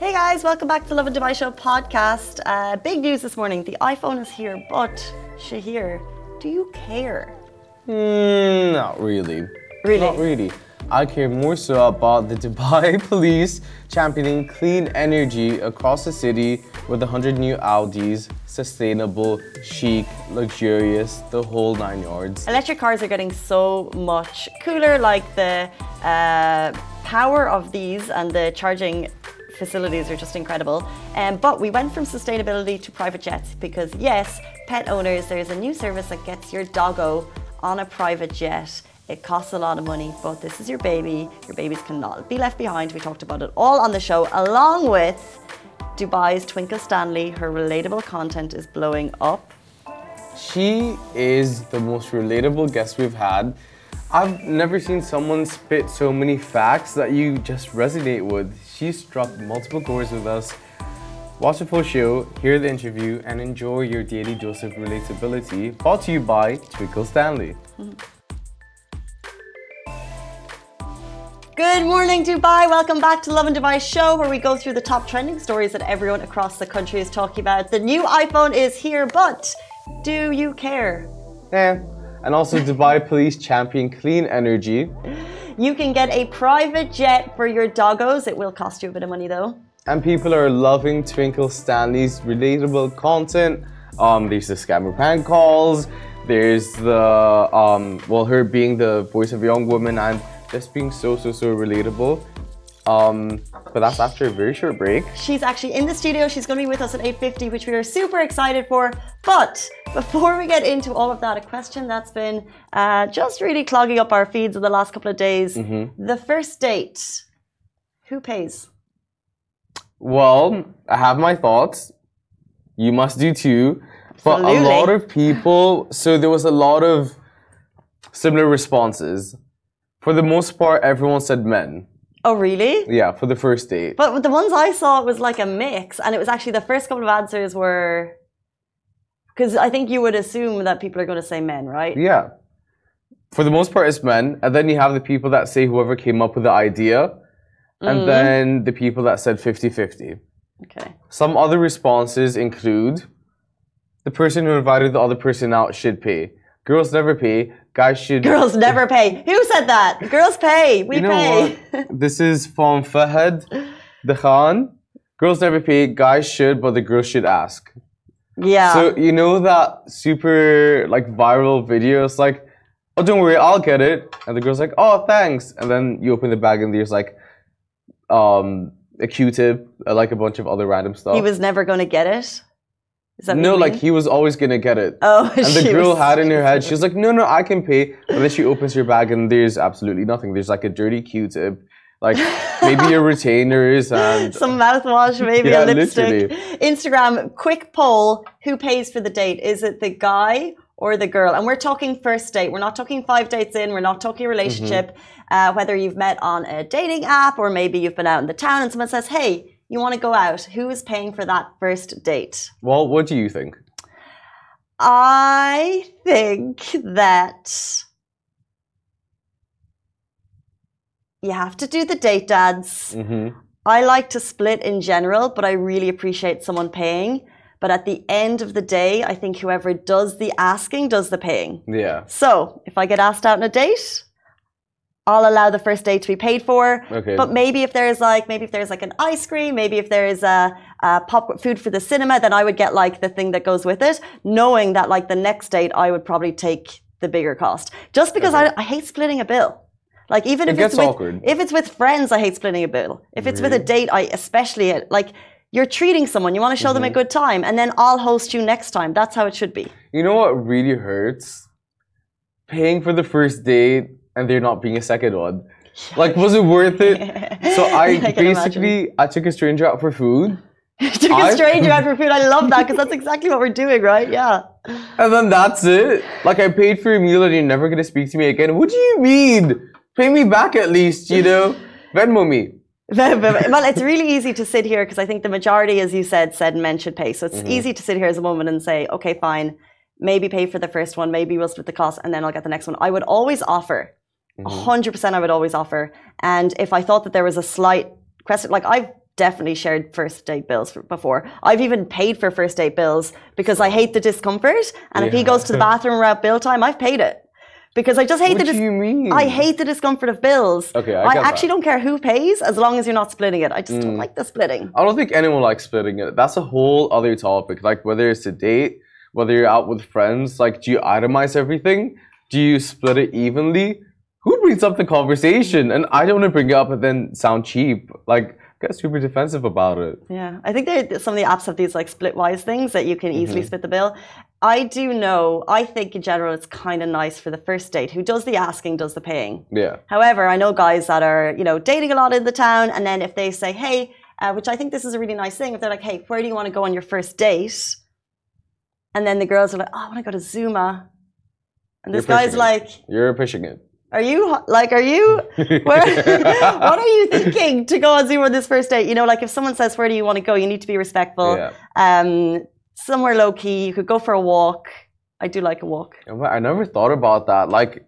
Hey guys, welcome back to the Lovin Dubai Show podcast. Uh, big news this morning: the iPhone is here, but Shahir, do you care? Mm, not really. Really? Not really. I care more so about the Dubai police championing clean energy across the city with 100 new Audis, sustainable, chic, luxurious, the whole nine yards. Electric cars are getting so much cooler, like the uh, power of these and the charging facilities are just incredible. Um, but we went from sustainability to private jets because, yes, pet owners, there's a new service that gets your doggo on a private jet. It costs a lot of money, but this is your baby. Your babies cannot be left behind. We talked about it all on the show, along with Dubai's Twinkle Stanly. Her relatable content is blowing up. She is the most relatable guest we've had. I've never seen someone spit so many facts that you just resonate with. She struck multiple chords with us. Watch the full show, hear the interview, and enjoy your daily dose of relatability. Brought to you by Twinkle Stanly. Good morning, Dubai. Welcome back to Lovin Dubai show, where we go through the top trending stories that everyone across the country is talking about. The new iPhone is here, but do you care? Yeah. And also Dubai Police champion clean energy. You can get a private jet for your doggos. It will cost you a bit of money though. And people are loving Twinkle Stanly's relatable content. Um, there's the scammer prank calls. There's the um, well, her being the voice of a young woman and just being so so so relatable. Um, but that's after a very short break. She's actually in the studio. She's going to be with us at 8:50, which we are super excited for. But before we get into all of that, a question that's been uh, just really clogging up our feeds in the last couple of days: the first date. Who pays? Well, I have my thoughts. You must do too. But a lot of people, so there was a lot of similar responses. For the most part, everyone said men. Oh, really? Yeah, for the first date. But the ones I saw, was like a mix, and it was actually the first couple of answers were because I think you would assume that people are going to say men, right? Yeah. For the most part, it's men. And then you have the people that say whoever came up with the idea. And mm-hmm. then the people that said 50 50. Okay. Some other responses include the person who invited the other person out should pay. Girls never pay. Guys should. Girls never pay. Who said that? Girls pay. We You know pay. what? this is from Fahad the Khan. Girls never pay. Guys should, but the girls should ask. yeah. So you know that super like viral video? It's like, oh, don't worry, I'll get it. And the girl's like, oh, thanks. And then you open the bag and there's like, um, a Q-tip, uh, like a bunch of other random stuff. he was never going to get it. Is that no, like he was always gonna get it. Oh, and the girl was- had in her head, she was like, no, no, I can pay. But then she opens her bag and there's absolutely nothing. There's like a dirty Q-tip, like maybe your retainers and some mouthwash, maybe Yeah, a lipstick. literally. Instagram, quick poll: Who pays for the date? Is it the guy or the girl? And we're talking first date. We're not talking five dates in. We're not talking relationship. Uh, whether you've met on a dating app or maybe you've been out in the town and someone says, "Hey, you want to go out?" Who is paying for that first date? well, what do you think? I think that you have to do the date dads. hmm I like to split in general, but I really appreciate someone paying. But at the end of the day, I think whoever does the asking does the paying. Yeah. So if I get asked out on a date, I'll allow the first date to be paid for. Okay. But maybe if there's like maybe if there's like an ice cream, maybe if there's a, a pop food for the cinema, then I would get like the thing that goes with it, knowing that like the next date I would probably take the bigger cost. Just because Okay. I, I hate splitting a bill. Like even It if gets it's with awkward. if it's with friends, I hate splitting a bill. If it's with a date, I especially like you're treating someone, you want to show them a Mm-hmm. good time, and then I'll host you next time. That's how it should be. You know what really hurts? Paying for the first date and there not being a second one. Like, was it worth it? So I, I basically I took a stranger out for food, Took a I- stranger out for food. I love that because that's exactly what we're doing, right? Yeah. and then that's it. Like I paid for a meal and you're never gonna speak to me again. What do you mean? Pay me back at least, you know? Venmo me. well, it's really easy to sit here because I think the majority, as you said, said men should pay. So it's Mm-hmm. easy to sit here as a woman and say, okay, fine, maybe pay for the first one, maybe we'll split the cost, and then I'll get the next one. I would always offer, a Mm-hmm. hundred percent, I would always offer. And if I thought that there was a slight question, like I've definitely shared first date bills for, before. I've even paid for first date bills because I hate the discomfort. And if he goes to the bathroom around bill time, I've paid it. Because I just hate What the do you mean? I hate the discomfort of bills. Okay, I I actually that. don't care who pays as long as you're not splitting it. I just don't like the splitting. I don't think anyone likes splitting it. That's a whole other topic. Like whether it's a date, whether you're out with friends, like do you itemize everything? Do you split it evenly? Brings up the conversation? And I don't want to bring it up and then sound cheap. Like get super defensive about it. Yeah, I think there some of the apps have these like splitwise things that you can easily split the bill. I do know. I think in general it's kind of nice for the first date. Who does the asking does the paying. Yeah. However, I know guys that are you know dating a lot in the town, and then if they say, "Hey," uh, which I think this is a really nice thing, if they're like, "Hey, where do you want to go on your first date?" and then the girls are like, "Oh, I want to go to Zuma," and this You're guy's it. like, You're pushing it. "Are you like, are you?" Where, what are you thinking to go on Zoom on this first date? You know, like if someone says, Where do you want to go? You need to be respectful. Yeah. Um, somewhere low key, you could go for a walk. I do like a walk. I never thought about that. Like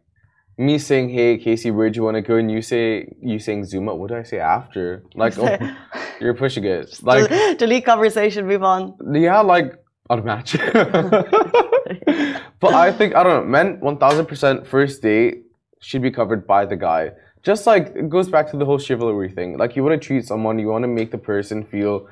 me saying, "Hey, Casey, where do you want to go?" and you say, "You saying Zoom Zuma." What do I say after? Like, oh, you're pushing it. Like, Delete conversation, move on. yeah, like unmatch. but I think I don't know. Men, one thousand percent first date should be covered by the guy. Just like it goes back to the whole chivalry thing. Like you want to treat someone, you want to make the person feel,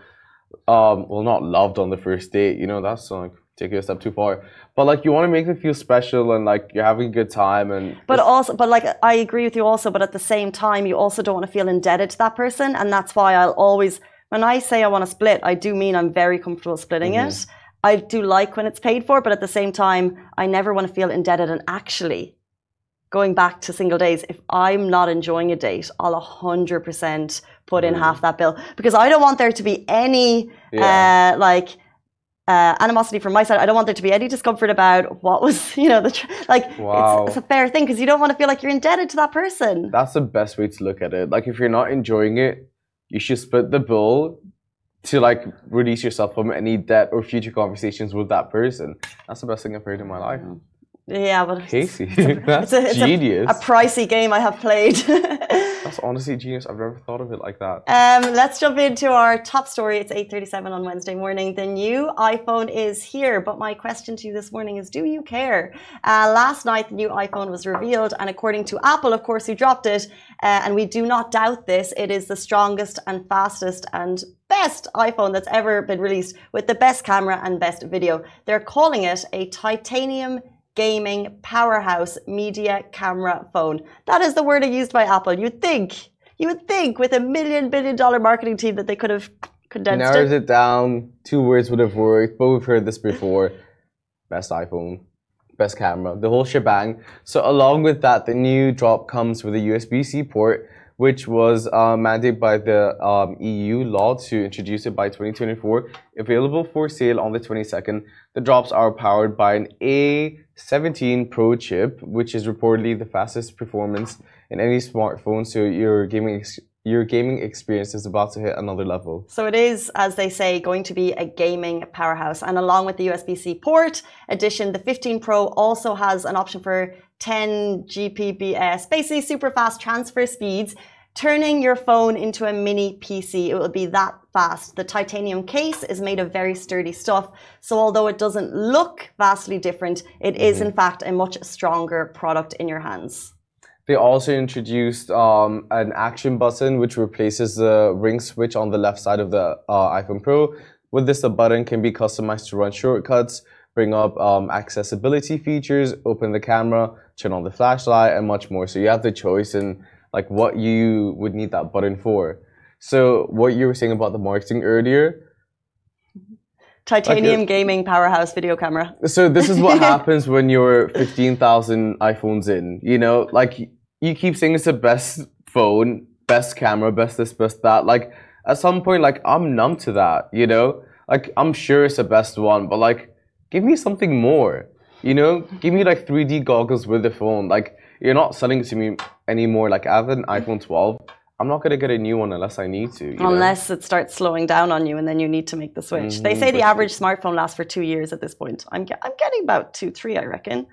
um, well, not loved on the first date. You know, that's like taking it a step too far. But like you want to make them feel special and like you're having a good time and. But also, but like I agree with you also, but at the same time, you also don't want to feel indebted to that person. And that's why I'll always, when I say I want to split, I do mean I'm very comfortable splitting it. I do like when it's paid for, but at the same time, I never want to feel indebted. And actually, going back to single days, if I'm not enjoying a date, I'll 100% put in half that bill because I don't want there to be any Yeah. uh, like uh, animosity from my side. I don't want there to be any discomfort about what was, you know, the tr- like Wow. it's, it's a fair thing because you don't want to feel like you're indebted to that person. That's the best way to look at it. Like if you're not enjoying it, you should split the bill to like release yourself from any debt or future conversations with that person. That's the best thing I've heard in my life. Yeah, but it's, Casey, that's it's a, it's a- genius. a pricey game I have played. that's honestly genius. I've never thought of it like that. Um, let's jump into our top story. It's 8.37 on Wednesday morning. The new iPhone is here, but my question to you this morning is, do you care? Uh, last night, the new iPhone was revealed, and according to Apple, of course, who dropped it, uh, and we do not doubt this, it is the strongest and fastest and best iPhone that's ever been released with the best camera and best video. They're calling it a titanium gaming powerhouse media camera phone. That is the word used by Apple. You'd think, you would think with a million billion dollar marketing team that they could have condensed Narrows it. it down. Two words would have worked, but we've heard this before. Best iPhone, best camera, the whole shebang. So along with that, the new drop comes with a USB-C port, which was uh, mandated by the um, EU law to introduce it by 2024. Available for sale on the 22nd. The drops are powered by an A17 Pro chip, which is reportedly the fastest performance in any smartphone. So your gaming your gaming experience is about to hit another level. So it is, as they say, going to be a gaming powerhouse. And along with the USB-C port edition, the 15 Pro also has an option for 10 Gbps, basically super fast transfer speeds, turning your phone into a mini PC. It will be that fast. The titanium case is made of very sturdy stuff. So although it doesn't look vastly different, it is in fact a much stronger product in your hands. They also introduced um, an action button which replaces the ring switch on the left side of the uh, iPhone Pro. With this, the button can be customized to run shortcuts, bring up um, accessibility features, open the camera, turn on the flashlight, and much more. So you have the choice in like what you would need that button for. So what you were saying about the marketing earlier, Titanium Okay. gaming powerhouse video camera. so this is what happens when you're 15,000 iPhones in, you know, like you keep saying it's the best phone, best camera, best this, best that. Like at some point, like I'm numb to that, you know, like I'm sure it's the best one, but like give me something more, you know, give me like 3D goggles with the phone. Like you're not selling it to me anymore. Like I have an iPhone 12. I'm not gonna get a new one unless I need to. you know? Unless it starts slowing down on you and then you need to make the switch. They say the average smartphone lasts for two years at this point. I'm, ge- I'm getting about two, three, I reckon.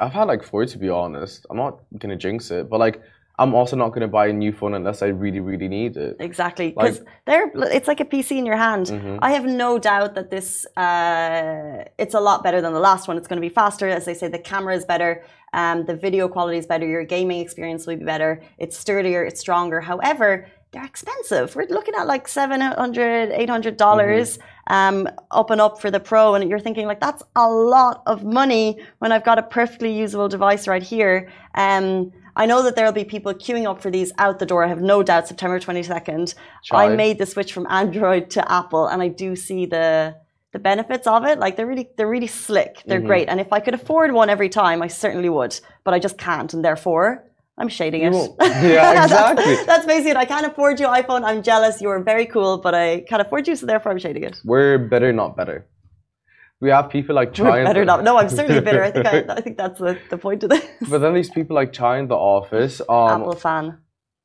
I've had like four to be honest. I'm not gonna jinx it, but like I'm also not going to buy a new phone unless I really, really need it. Exactly, because like, they're it's like a PC in your hand. Mm-hmm. I have no doubt that this uh, it's a lot better than the last one. It's going to be faster, as they say. The camera is better, um, the video quality is better, your gaming experience will be better. It's sturdier, it's stronger. However, they're expensive. We're looking at like $700, $800 mm-hmm. um, up and up for the Pro. And you're thinking, like, that's a lot of money when I've got a perfectly usable device right here. Um, I know that there will be people queuing up for these out the door. I have no doubt September 22nd. I made the switch from Android to Apple and I do see the the benefits of it. Like they're really they're really slick. They're mm-hmm. great. And if I could afford one every time, I certainly would. But I just can't and therefore I'm shading it. Yeah, exactly. that's, that's, basically it. I can't afford you, iPhone. I'm jealous. You're very cool, but I can't afford you, so therefore I'm shading it. We're better, not better we have people like Chai. Better not. No, I'm certainly bitter. I think I, I think that's the, the point of this. But then these people like Chai in the office. Um, Apple fan.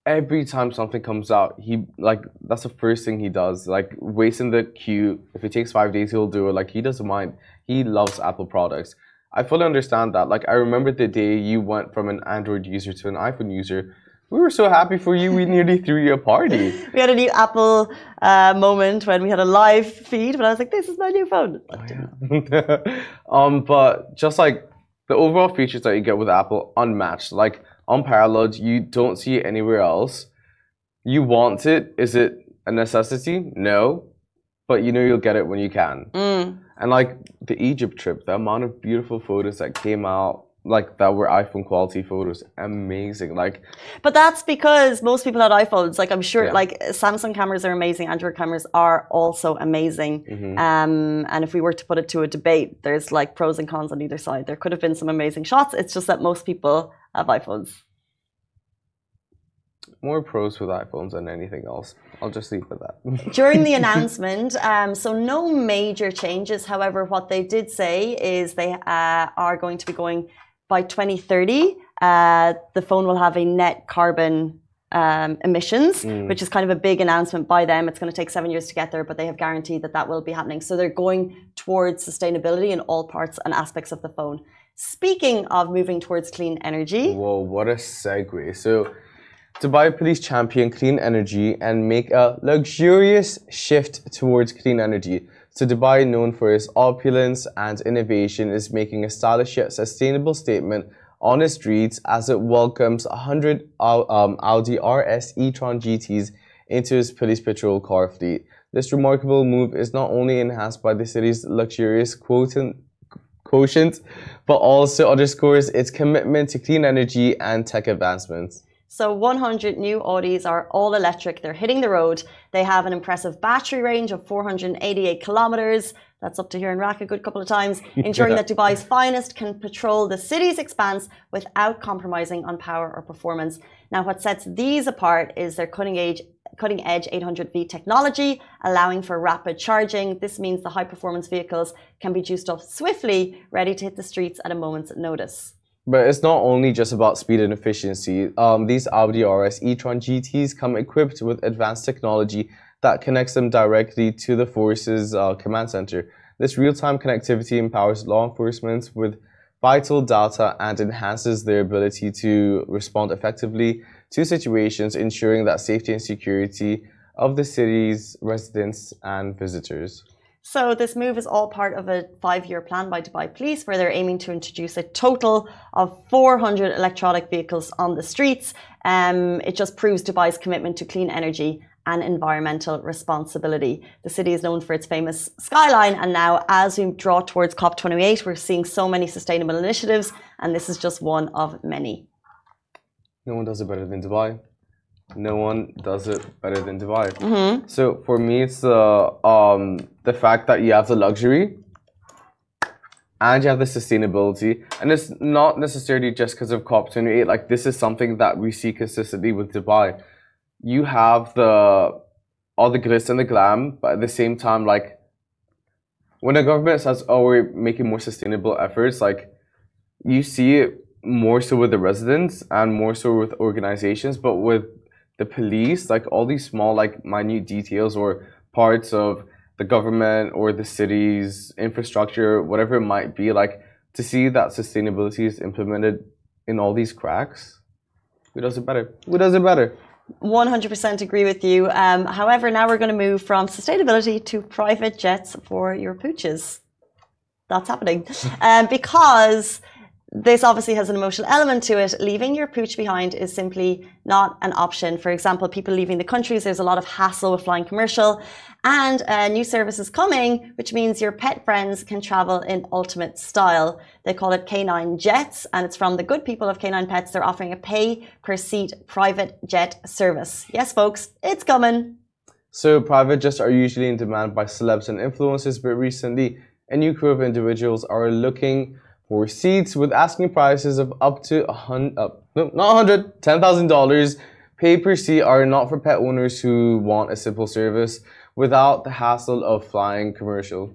Every time something comes out, he like that's the first thing he does. Like wasting the queue. If it takes five days, he'll do it. Like he doesn't mind. He loves Apple products. I fully understand that. Like I remember the day you went from an Android user to an iPhone user we were so happy for you. We nearly threw you a party. we had a new Apple uh, moment when we had a live feed, but I was like, "This is my new phone." Oh, yeah. um, but just like the overall features that you get with Apple, unmatched, like unparalleled. You don't see it anywhere else. You want it. Is it a necessity? No, but you know you'll get it when you can. Mm. And like the Egypt trip, the amount of beautiful photos that came out like that were iPhone quality photos. Amazing. Like But that's because most people had iPhones. Like I'm sure yeah. like Samsung cameras are amazing, Android cameras are also amazing. Mm-hmm. Um, and if we were to put it to a debate, there's like pros and cons on either side. There could have been some amazing shots. It's just that most people have iPhones. More pros with iPhones than anything else. I'll just leave with that. During the announcement, um, so no major changes. However, what they did say is they uh, are going to be going by 2030, uh, the phone will have a net carbon um, emissions, mm. which is kind of a big announcement by them. It's going to take seven years to get there, but they have guaranteed that that will be happening. So they're going towards sustainability in all parts and aspects of the phone. Speaking of moving towards clean energy. Whoa, what a segue. So, Dubai Police champion clean energy and make a luxurious shift towards clean energy. So Dubai, known for its opulence and innovation, is making a stylish yet sustainable statement on its streets as it welcomes 100 um, Audi RS e-tron GTs into its police patrol car fleet. This remarkable move is not only enhanced by the city's luxurious quotient, quotient but also underscores its commitment to clean energy and tech advancements. So 100 new Audis are all electric. They're hitting the road. They have an impressive battery range of 488 kilometers. That's up to here in RAK a good couple of times, ensuring that Dubai's finest can patrol the city's expanse without compromising on power or performance. Now, what sets these apart is their cutting edge cutting edge 800V technology, allowing for rapid charging. This means the high performance vehicles can be juiced up swiftly, ready to hit the streets at a moment's notice. But it's not only just about speed and efficiency. Um, these Audi RS e-tron GTs come equipped with advanced technology that connects them directly to the force's uh, command center. This real-time connectivity empowers law enforcement with vital data and enhances their ability to respond effectively to situations, ensuring that safety and security of the city's residents and visitors. So this move is all part of a five-year plan by Dubai Police, where they're aiming to introduce a total of 400 electronic vehicles on the streets. Um, it just proves Dubai's commitment to clean energy and environmental responsibility. The city is known for its famous skyline, and now as we draw towards COP28, we're seeing so many sustainable initiatives, and this is just one of many. No one does it better than Dubai no one does it better than Dubai. Mm-hmm. So for me, it's the um, the fact that you have the luxury and you have the sustainability, and it's not necessarily just because of COP28. Like this is something that we see consistently with Dubai. You have the all the glitz and the glam, but at the same time, like when the government says, "Oh, we're making more sustainable efforts," like you see it more so with the residents and more so with organizations, but with the police, like all these small, like minute details or parts of the government or the city's infrastructure, whatever it might be, like to see that sustainability is implemented in all these cracks, Who does it better? Who does it better? 100% agree with you. Um, however, now we're going to move from sustainability to private jets for your pooches. That's happening. um, because this obviously has an emotional element to it. Leaving your pooch behind is simply not an option. For example, people leaving the countries, there's a lot of hassle with flying commercial. And a new service is coming, which means your pet friends can travel in ultimate style. They call it K9 Jets, and it's from the good people of K9 Pets. They're offering a pay per seat private jet service. Yes, folks, it's coming. So, private jets are usually in demand by celebs and influencers, but recently, a new crew of individuals are looking for seats with asking prices of up to a hundred, uh, no, not hundred, ten thousand dollars. Pay per seat are not for pet owners who want a simple service without the hassle of flying commercial.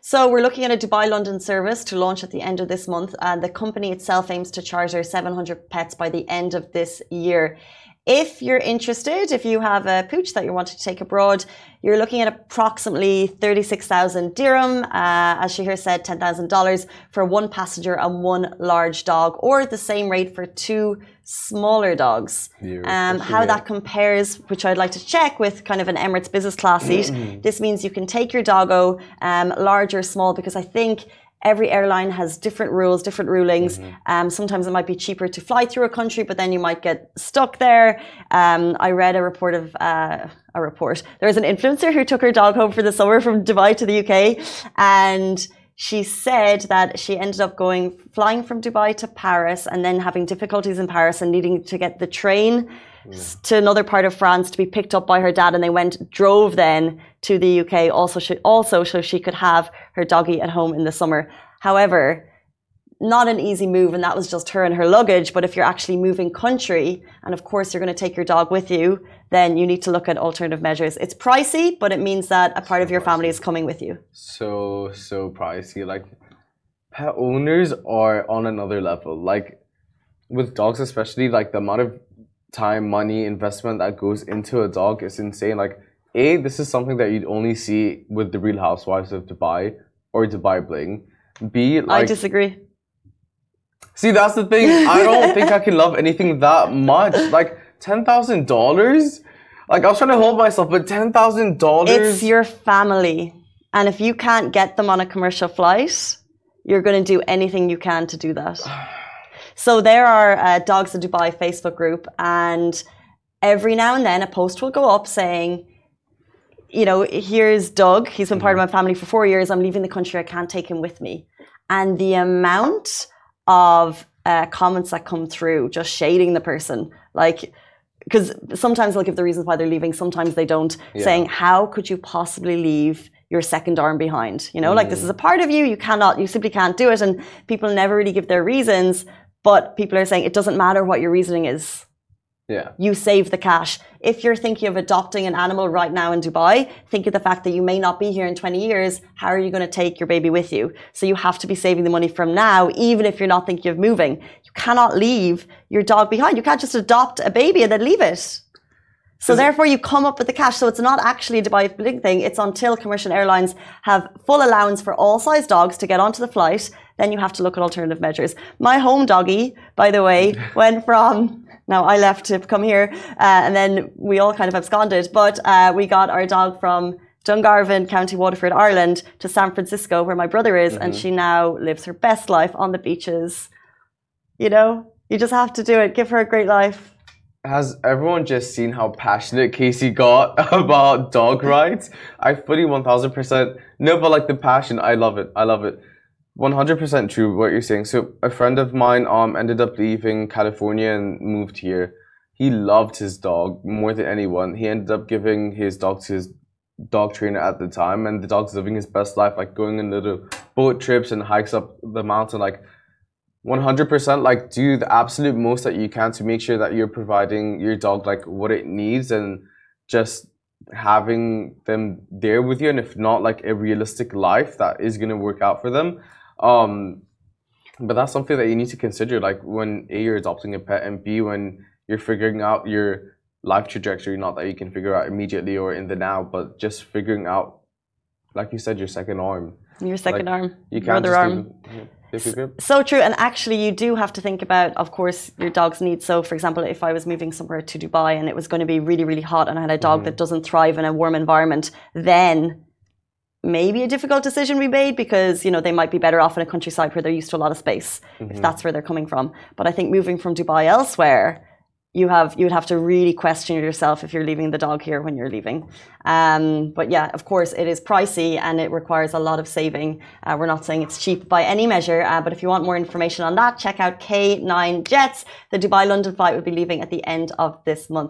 So we're looking at a Dubai London service to launch at the end of this month, and the company itself aims to charter 700 pets by the end of this year. If you're interested, if you have a pooch that you want to take abroad, you're looking at approximately 36,000 dirham, uh, as Shahir said, $10,000 for one passenger and one large dog, or the same rate for two smaller dogs. Um, how that compares, which I'd like to check with kind of an Emirates business class seat. this means you can take your doggo, um, large or small, because I think every airline has different rules, different rulings. Mm-hmm. Um, sometimes it might be cheaper to fly through a country, but then you might get stuck there. Um, I read a report of uh, a report. There was an influencer who took her dog home for the summer from Dubai to the UK, and she said that she ended up going flying from Dubai to Paris and then having difficulties in Paris and needing to get the train mm. to another part of France to be picked up by her dad, and they went drove then to the UK also also so she could have her doggy at home in the summer. However, not an easy move, and that was just her and her luggage. But if you're actually moving country, and of course you're going to take your dog with you, then you need to look at alternative measures. It's pricey, but it means that a part of your family is coming with you. So so pricey. Like pet owners are on another level. Like with dogs, especially, like the amount of time, money, investment that goes into a dog is insane. Like, A, this is something that you'd only see with the Real Housewives of Dubai or Dubai Bling. B, like. I disagree. See, that's the thing. I don't think I can love anything that much. Like, $10,000? Like, I was trying to hold myself, but $10,000? It's your family. And if you can't get them on a commercial flight, you're going to do anything you can to do that. So there are uh, Dogs in Dubai Facebook group, and every now and then a post will go up saying, you know, here's Doug. He's been part of my family for four years. I'm leaving the country. I can't take him with me. And the amount of uh, comments that come through just shading the person, like, because sometimes they'll give the reasons why they're leaving, sometimes they don't, yeah. saying, How could you possibly leave your second arm behind? You know, mm. like this is a part of you, you cannot, you simply can't do it. And people never really give their reasons. But people are saying it doesn't matter what your reasoning is. Yeah. You save the cash. If you're thinking of adopting an animal right now in Dubai, think of the fact that you may not be here in 20 years. How are you going to take your baby with you? So you have to be saving the money from now, even if you're not thinking of moving. You cannot leave your dog behind. You can't just adopt a baby and then leave it. So therefore, you come up with the cash. So it's not actually a Dubai thing. It's until commercial airlines have full allowance for all size dogs to get onto the flight then you have to look at alternative measures. My home doggy, by the way, went from now I left to come here, uh, and then we all kind of absconded. But uh, we got our dog from Dungarvan, County Waterford, Ireland, to San Francisco, where my brother is, mm-hmm. and she now lives her best life on the beaches. You know, you just have to do it. Give her a great life. Has everyone just seen how passionate Casey got about dog rights? I fully 1000% no, but like the passion, I love it. I love it. 100% true what you're saying. So a friend of mine um ended up leaving California and moved here. He loved his dog more than anyone. He ended up giving his dog to his dog trainer at the time and the dog's living his best life like going on little boat trips and hikes up the mountain like 100% like do the absolute most that you can to make sure that you're providing your dog like what it needs and just having them there with you and if not like a realistic life that is going to work out for them um, but that's something that you need to consider, like when A, you're adopting a pet, and B, when you're figuring out your life trajectory, not that you can figure out immediately or in the now, but just figuring out, like you said, your second arm. Your second like, arm. You can't other arm. So true. And actually, you do have to think about, of course, your dog's needs. So, for example, if I was moving somewhere to Dubai and it was going to be really, really hot and I had a dog that doesn't thrive in a warm environment, then maybe a difficult decision we made because, you know, they might be better off in a countryside where they're used to a lot of space, if that's where they're coming from. But I think moving from Dubai elsewhere, you have you would have to really question yourself if you're leaving the dog here when you're leaving. Um, but yeah, of course, it is pricey and it requires a lot of saving. Uh, we're not saying it's cheap by any measure, uh, but if you want more information on that, check out K9 Jets. The Dubai London flight will be leaving at the end of this month.